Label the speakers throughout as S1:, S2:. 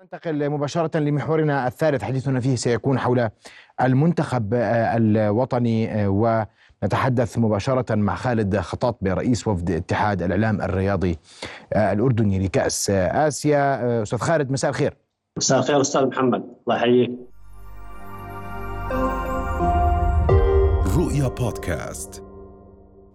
S1: ننتقل مباشرة لمحورنا الثالث. حديثنا فيه سيكون حول المنتخب الوطني ونتحدث مباشرة مع خالد خطاط برئيس وفد اتحاد الإعلام الرياضي الأردني لكأس آسيا. أستاذ خالد مساء الخير.
S2: مساء الخير أستاذ محمد. الله يحييك.
S1: رؤيا بودكاست.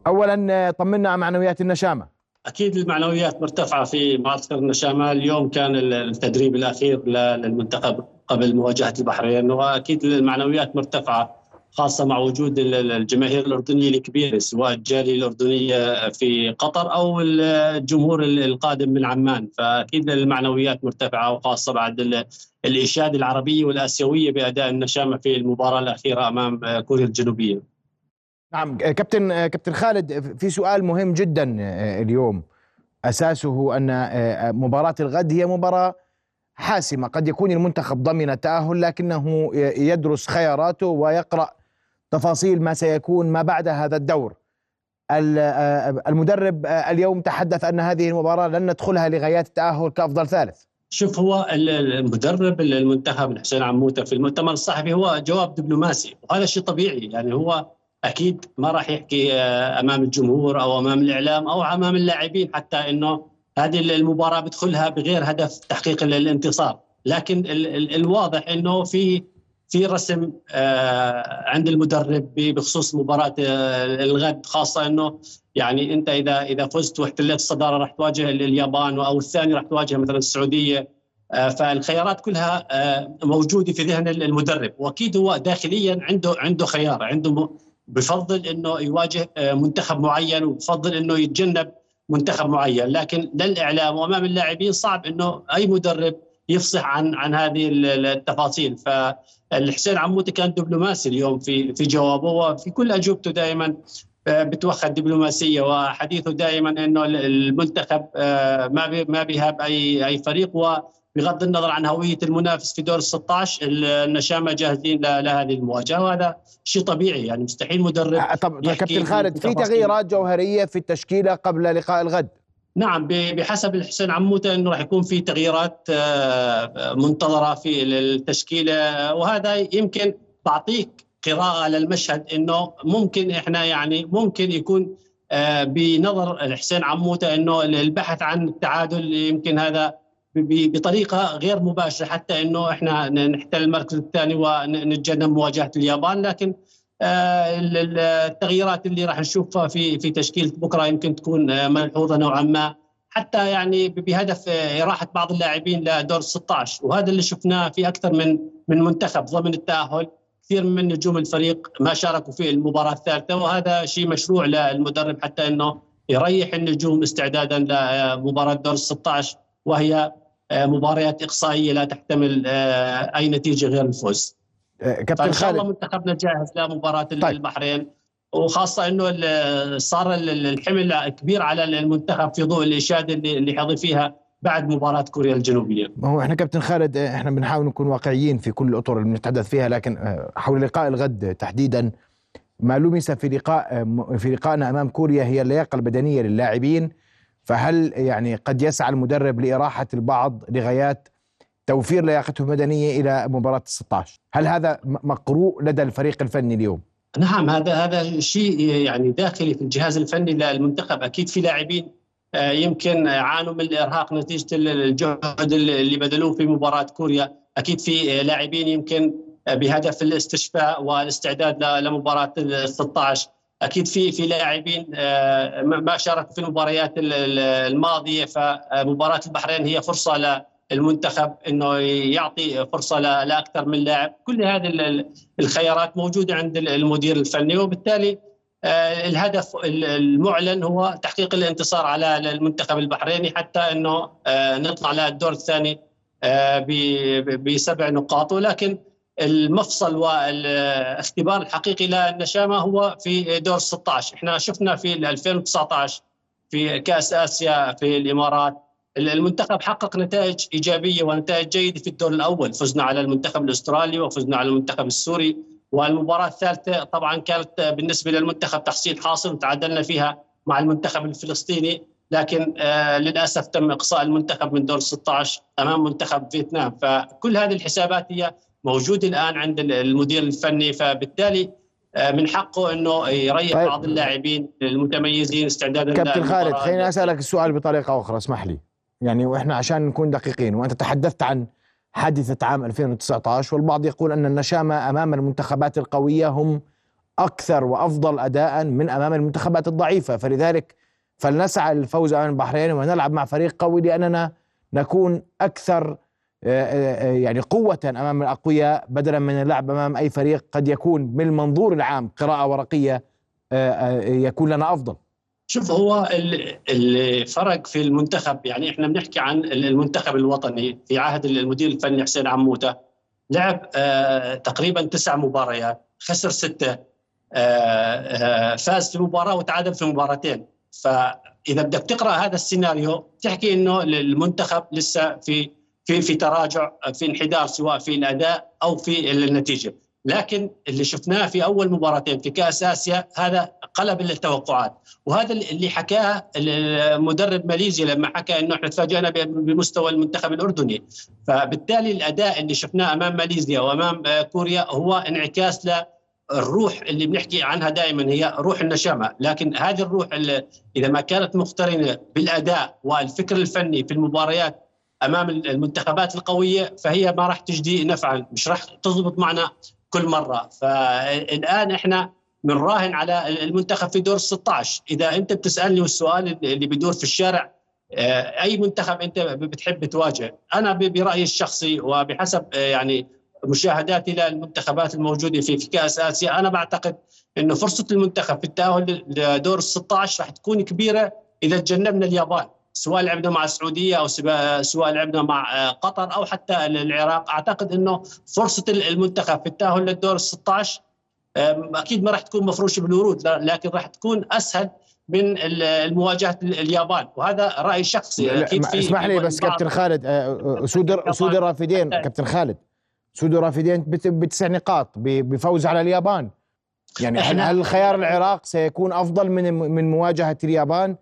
S1: أولا طمنا عن معنويات النشامة.
S2: أكيد المعنويات مرتفعة في معسكر النشامه اليوم كان التدريب الأخير للمنتخب قبل مواجهة البحرين وأكيد المعنويات مرتفعة خاصة مع وجود الجماهير الأردنية الكبيرة سواء الجالية الأردنية في قطر أو الجمهور القادم من عمان. فأكيد المعنويات مرتفعة وخاصة بعد الاشاده العربيه والآسيوية بأداء النشامة في المباراة الأخيرة أمام كوريا الجنوبية.
S1: نعم كابتن كابتن خالد في سؤال مهم جدا آه، اليوم. أساسه أن آه، مباراة الغد هي مباراة حاسمة. قد يكون المنتخب ضمن التاهل لكنه يدرس خياراته ويقرأ تفاصيل ما سيكون ما بعد هذا الدور. آه، المدرب اليوم تحدث أن هذه المباراة لن ندخلها لغايات التأهل كأفضل ثالث.
S2: شوف هو المدرب المنتخب الحسين عموتة في المؤتمر الصحفي هو جواب دبلوماسي وهذا شيء طبيعي. يعني هو أكيد ما راح يحكي آه، أمام الجمهور أو أمام الإعلام أو أمام اللاعبين حتى إنه هذه المباراة بدخلها بغير هدف تحقيق الانتصار لكن الواضح إنه في في رسم آه، عند المدرب بخصوص مباراة آه، الغد خاصة إنه يعني أنت إذا إذا فزت واحتليت الصدارة راح تواجه اليابان أو الثاني راح تواجه مثلا السعودية فالخيارات كلها موجودة في ذهن المدرب. وأكيد هو داخليا عنده عنده خيار عنده بفضل إنه يواجه آه، منتخب معين وبفضل إنه يتجنب منتخب معين. لكن للإعلام وأمام اللاعبين صعب إنه أي مدرب يفصح عن عن هذه التفاصيل. فالحسين عموتي كان دبلوماسي اليوم في في جوابه وفي كل أجوبته دائما آه، بتوخى الدبلوماسية وحديثه دائما إنه المنتخب آه، ما ما بيهاب أي أي فريق. بغض النظر عن هوية المنافس في دور ال 16 النشامة جاهزين لهذه المواجهة وهذا شيء طبيعي يعني مستحيل مدرب
S1: آه، طب كابتن خالد في تغييرات جوهرية في التشكيلة قبل لقاء الغد؟
S2: نعم بحسب الحسين عموتة إنه راح يكون في تغييرات آه، منتظرة في التشكيلة وهذا يمكن بعطيك قراءة للمشهد إنه ممكن إحنا يعني ممكن يكون آه، بنظر الحسين عموتة إنه البحث عن التعادل يمكن هذا بطريقة غير مباشرة حتى إنه إحنا نحتل المركز الثاني ونتجنب مواجهة اليابان. لكن آه، التغييرات اللي راح نشوفها في في تشكيلة بكرة يمكن تكون آه، ملحوظة نوعا ما. حتى يعني بهدف آه، إراحة بعض اللاعبين لدور 16 وهذا اللي شفناه في أكثر من من منتخب ضمن التأهل. كثير من نجوم الفريق ما شاركوا في المباراة الثالثة. وهذا شيء مشروع للمدرب حتى إنه يريح النجوم استعدادا لمباراة دور 16 وهي مباريات إقصائية لا تحتمل آه، أي نتيجة غير الفوز. آه، كابتن خالد ان شاء الله منتخبنا جاهز لمباراة طيب. البحرين وخاصة إنه صار الحمل كبير على المنتخب في ضوء الاشاده اللي حظي فيها بعد مباراة كوريا الجنوبية
S1: ما هو إحنا كابتن خالد إحنا بنحاول نكون واقعيين في كل الأطر اللي بنتحدث فيها لكن حول لقاء الغد تحديدا ما لمس في لقاء في لقائنا أمام كوريا هي اللياقة البدنية للاعبين فهل يعني قد يسعى المدرب لإراحة البعض لغايات توفير لياقته المدنية إلى مباراة 16 هل هذا مقروء لدى الفريق الفني اليوم؟
S2: نعم هذا هذا شيء يعني داخلي في الجهاز الفني للمنتخب. أكيد في لاعبين آه، يمكن عانوا من الإرهاق نتيجة الجهد اللي بذلوه في مباراة كوريا. أكيد في لاعبين يمكن بهدف الاستشفاء والاستعداد لمباراة ال 16 أكيد في في لاعبين آه، ما شاركوا في المباريات الماضية فمباراة البحرين هي فرصة للمنتخب إنه يعطي فرصة لأكثر من لاعب. كل هذه الخيارات موجودة عند المدير الفني وبالتالي آه، الهدف المعلن هو تحقيق الانتصار على المنتخب البحريني حتى إنه آه، نطلع للدور الثاني بسبع نقاط. ولكن المفصل والاختبار الحقيقي للنشامه هو في دور 16 إحنا شفنا في 2019 في كأس آسيا في الإمارات. المنتخب حقق نتائج إيجابية ونتائج جيدة في الدور الأول. فزنا على المنتخب الأسترالي وفزنا على المنتخب السوري. والمباراة الثالثة طبعا كانت بالنسبة للمنتخب تحصيل حاصل وتعادلنا فيها مع المنتخب الفلسطيني. لكن آه للأسف تم إقصاء المنتخب من دور 16 أمام منتخب فيتنام. فكل هذه الحسابات هي موجوده الآن عند المدير الفني فبالتالي آه، من حقه إنه يريح طيب. بعض اللاعبين المتميزين استعدادا
S1: كابتن خالد خليني أسألك السؤال بطريقة أخرى اسمح لي. يعني وإحنا عشان نكون دقيقين وأنت تحدثت عن حادثة عام 2019 والبعض يقول أن النشامة أمام المنتخبات القوية هم أكثر وأفضل اداء من أمام المنتخبات الضعيفة. فلذلك فلنسعى للفوز أمام البحرين ونلعب مع فريق قوي لأننا نكون أكثر يعني قوة أمام الأقوياء بدلا من اللعب أمام أي فريق قد يكون من المنظور العام قراءة ورقية آه، يكون لنا أفضل.
S2: شوف هو الفرق في المنتخب يعني إحنا بنحكي عن المنتخب الوطني في عهد المدير الفني حسين عموتة. لعب تقريبا تسع مباريات خسر ستة فاز في مباراة وتعادل في مباراتين. فإذا بدك تقرأ هذا السيناريو تحكي إنه المنتخب لسه في في في تراجع في انحدار سواء في الاداء أو في النتيجة. لكن اللي شفناه في أول مباراتين في كأس آسيا هذا قلب التوقعات وهذا اللي حكاه المدرب ماليزيا لما حكى إنه إحنا تفاجئنا بمستوى المنتخب الأردني. فبالتالي الأداء اللي شفناه أمام ماليزيا وأمام كوريا هو انعكاس الروح اللي بنحكي عنها دائما هي روح النشامة، لكن هذه الروح إذا ما كانت مقترنة بالأداء والفكر الفني في المباريات أمام المنتخبات القوية فهي ما راح تجدي نفعا مش راح تضبط معنا كل مرة. فالآن إحنا بنراهن على المنتخب في دور 16 إذا أنت بتسألني والسؤال اللي بيدور في الشارع آه، أي منتخب أنت بتحب تواجه؟ أنا برأيي الشخصي وبحسب آه، يعني مشاهداتي للمنتخبات الموجودة في في كأس آسيا أنا بعتقد إنه فرصة المنتخب في التأهل لدور ال 16 راح تكون كبيرة إذا تجنبنا اليابان. سواء لعبنا مع السعودية أو سواء لعبنا مع آه، قطر أو حتى العراق. أعتقد إنه فرصة المنتخب في التأهل للدور ال 16 أكيد ما راح تكون مفروشة بالورود لكن راح تكون أسهل من المواجهة اليابان. وهذا رأي شخصي
S1: أكيد في اسمح لي بس كابتن خالد آه، اسود اسود الرافدين كابتن خالد اسود الرافدين بتسع نقاط بفوز على اليابان. يعني هل خيار العراق سيكون أفضل من من مواجهة اليابان؟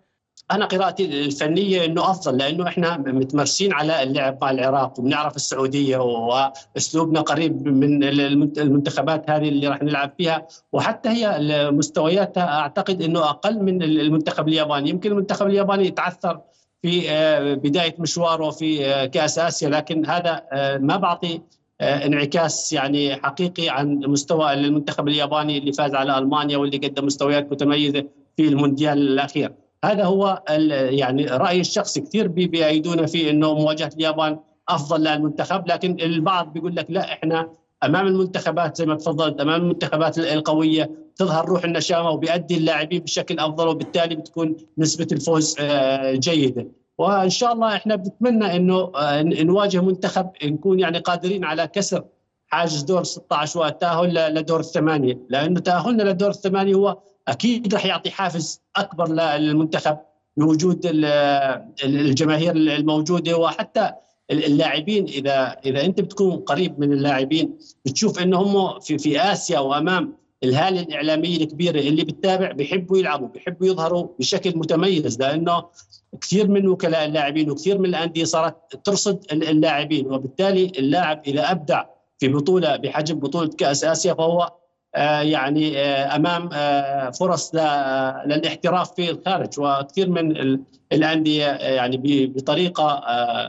S2: أنا قراءتي الفنية إنه أفضل لأنه إحنا متمرسين على اللعب مع العراق وبنعرف السعودية وأسلوبنا قريب من المنتخبات هذه اللي راح نلعب فيها وحتى هي مستوياتها أعتقد إنه أقل من المنتخب الياباني. يمكن المنتخب الياباني يتعثر في آه، بداية مشواره في آه، كأس آسيا لكن هذا آه، ما بعطي انعكاس يعني حقيقي عن مستوى المنتخب الياباني اللي فاز على ألمانيا واللي قدم مستويات متميزة في المونديال الأخير. هذا هو يعني رايي الشخصي كثير بيأيدونا في إنه مواجهة اليابان أفضل للمنتخب لكن البعض بيقول لك لا إحنا أمام المنتخبات زي ما تفضلت أمام المنتخبات القوية تظهر روح النشامة وبيأدي اللاعبين بشكل أفضل وبالتالي بتكون نسبة الفوز آه، جيدة. وإن شاء الله إحنا بنتمنى إنه آه، نواجه منتخب نكون يعني قادرين على كسر حاجز دور 16 والتاهل لدور الثمانية لأنه تأهلنا لدور الثمانية هو أكيد راح يعطي حافز أكبر للمنتخب بوجود الجماهير الموجودة وحتى اللاعبين. اذا إذا أنت بتكون قريب من اللاعبين بتشوف إنه هم في في آسيا وأمام الهالة الإعلامية الكبيرة اللي بتتابع بيحبوا يلعبوا بيحبوا يظهروا بشكل متميز لأنه كثير من وكلاء اللاعبين وكثير من الأندية صارت ترصد اللاعبين وبالتالي اللاعب إذا أبدع في بطولة بحجم بطولة كأس آسيا فهو يعني آه، أمام آه، فرص للاحتراف في الخارج وكثير من الأندية يعني بطريقة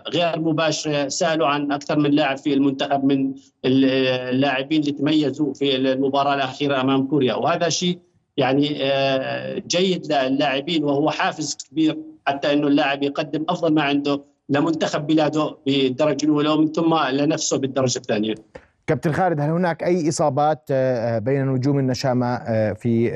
S2: غير مباشرة سألوا عن أكثر من لاعب في المنتخب من اللاعبين اللي تميزوا في المباراة الأخيرة أمام كوريا وهذا شيء يعني جيد للاعبين وهو حافز كبير حتى إنه اللاعب يقدم أفضل ما عنده لمنتخب بلاده بالدرجه الأولى ومن ثم لنفسه بالدرجة الثانية.
S1: كابتن خالد هل هناك أي إصابات آه، آه، بين نجوم النشامة آه، في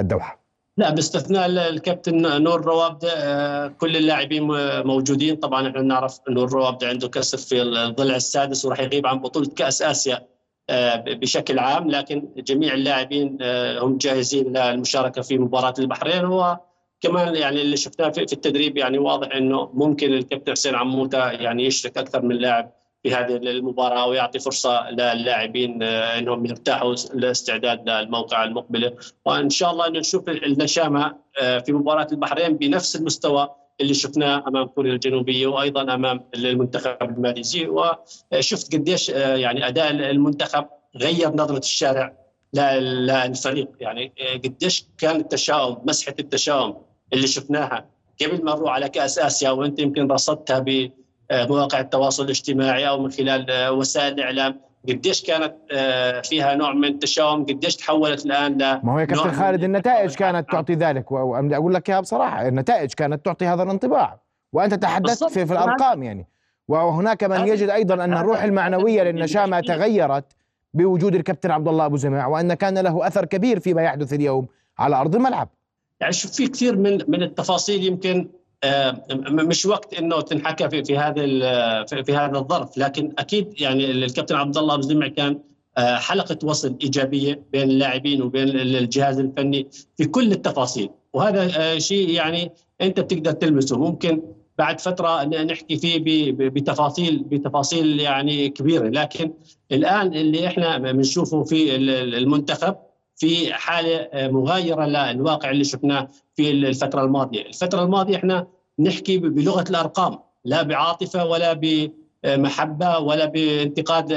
S1: الدوحة؟
S2: لا باستثناء الكابتن نور روابده كل اللاعبين موجودين. طبعا إحنا نعرف نور روابده عنده كسر في الضلع السادس وراح يغيب عن بطولة كأس آسيا بشكل عام. لكن جميع اللاعبين هم جاهزين للمشاركة في مباراة البحرين. وكمان يعني اللي شفناه في التدريب يعني واضح إنه ممكن الكابتن حسين عموته يعني يشرك أكثر من لاعب في هذه المباراة ويعطي فرصة للاعبين إنهم يرتاحوا لاستعداد للموقع المقبله وإن شاء الله انه نشوف النشامة في مباراة البحرين بنفس المستوى اللي شفناه أمام كوريا الجنوبية وأيضا أمام المنتخب الماليزي. وشفت قديش يعني أداء المنتخب غير نظرة الشارع للفريق يعني قديش كان التشاؤم مسحة التشاؤم اللي شفناها قبل ما نروح على كأس آسيا وأنت يمكن رصدتها بمواقع التواصل الاجتماعي أو من خلال وسائل الإعلام. قديش كانت فيها نوع من التشاؤم؟ قديش تحولت الآن ل
S1: ما هو يا كابتن خالد النتائج كانت تعطي ذلك وأنا أقول لك إياها بصراحة النتائج كانت تعطي هذا الانطباع. وأنت تحدثت في, في الأرقام يعني. وهناك من يجد أيضا أن الروح المعنوية للنشامة تغيرت بوجود الكابتن عبد الله أبو زماع وأن كان له أثر كبير فيما يحدث اليوم على أرض الملعب.
S2: يعني شوف في كثير من من التفاصيل يمكن مش وقت إنه تنحكى في في هذا في هذا الظرف لكن أكيد يعني الكابتن عبد الله ابو زمع كان حلقة وصل إيجابية بين اللاعبين وبين الجهاز الفني في كل التفاصيل. وهذا شيء يعني أنت بتقدر تلمسه. ممكن بعد فترة نحكي فيه بتفاصيل بتفاصيل يعني كبيرة. لكن الآن اللي إحنا بنشوفه في المنتخب في حالة مغايرة للواقع اللي شفناه في الفترة الماضية، الفترة الماضية إحنا نحكي بلغة الأرقام لا بعاطفة ولا بمحبة ولا بانتقاد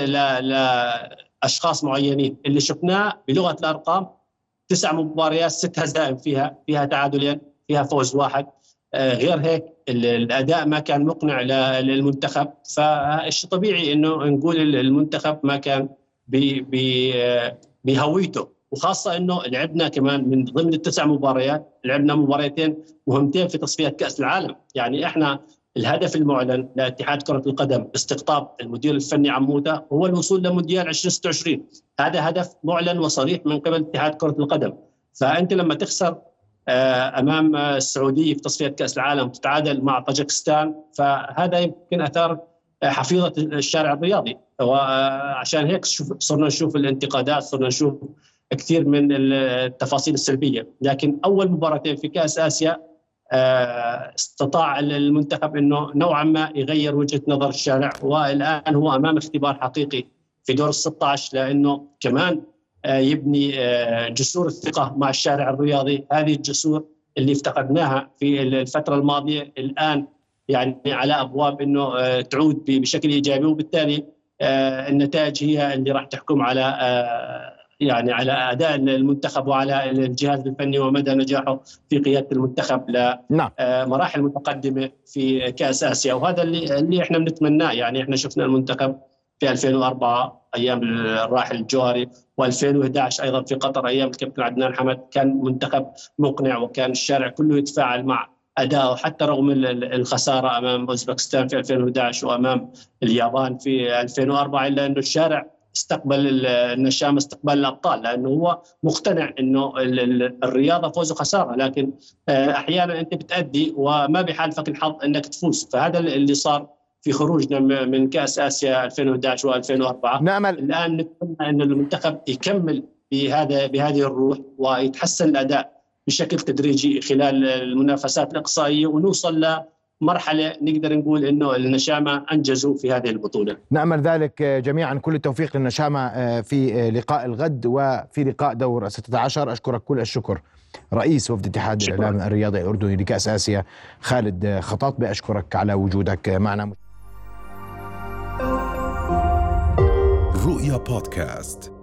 S2: لأشخاص معينين، اللي شفناه بلغة الأرقام تسع مباريات ست هزائم فيها فيها تعادلين فيها فوز واحد. غير هيك الأداء ما كان مقنع للمنتخب. فالشيء طبيعي إنه نقول المنتخب ما كان بهويته. وخاصة إنه لعبنا كمان من ضمن التسع مباريات لعبنا مباريتين مهمتين في تصفيات كأس العالم. يعني إحنا الهدف المعلن لاتحاد كرة القدم استقطاب المدير الفني عموته هو الوصول لمونديال 2026 هذا هدف معلن وصريح من قبل اتحاد كرة القدم. فأنت لما تخسر أمام السعودية في تصفيات كأس العالم تتعادل مع طاجكستان فهذا يمكن أثار حفيظة الشارع الرياضي. وعشان هيك صرنا نشوف الانتقادات صرنا نشوف كثير من التفاصيل السلبية. لكن أول مباراتين في كأس آسيا استطاع المنتخب إنه نوعا ما يغير وجهة نظر الشارع. والآن هو أمام اختبار حقيقي في دور ال 16 لأنه كمان يبني جسور الثقة مع الشارع الرياضي. هذه الجسور اللي افتقدناها في الفترة الماضية الآن يعني على أبواب إنه تعود بشكل إيجابي. وبالتالي النتائج هي اللي راح تحكم على يعني على أداء المنتخب وعلى الجهاز الفني ومدى نجاحه في قيادة المنتخب لمراحل متقدمة في كأس آسيا. وهذا اللي اللي إحنا بنتمناه. يعني إحنا شفنا المنتخب في 2004 أيام الراحل الجوهري و2011 أيضا في قطر أيام الكابتن عدنان حمد. كان منتخب مقنع وكان الشارع كله يتفاعل مع اداؤه حتى رغم الخسارة أمام أوزبكستان في 2011 وأمام اليابان في 2004 إلا إنه الشارع استقبل النشام استقبال الأبطال لأنه هو مقتنع إنه الرياضة فوز وخساره لكن أحيانا أنت بتأدي وما بحالفك الحظ إنك تفوز. فهذا اللي صار في خروجنا من كأس آسيا 2011 و2004
S1: نامل
S2: الآن نتمنى إن المنتخب يكمل بهذا بهذه الروح ويتحسن الأداء بشكل تدريجي خلال المنافسات الإقصائية ونوصل مرحلة نقدر نقول أنه النشامة أنجزوا في هذه البطولة.
S1: نأمل ذلك جميعا. كل التوفيق للنشامة في لقاء الغد وفي لقاء دور 16 أشكرك كل الشكر. رئيس وفد اتحاد الإعلام الرياضي الأردني لكأس آسيا خالد خطاط. بأشكرك على وجودك معنا.
S3: رؤيا بودكاست.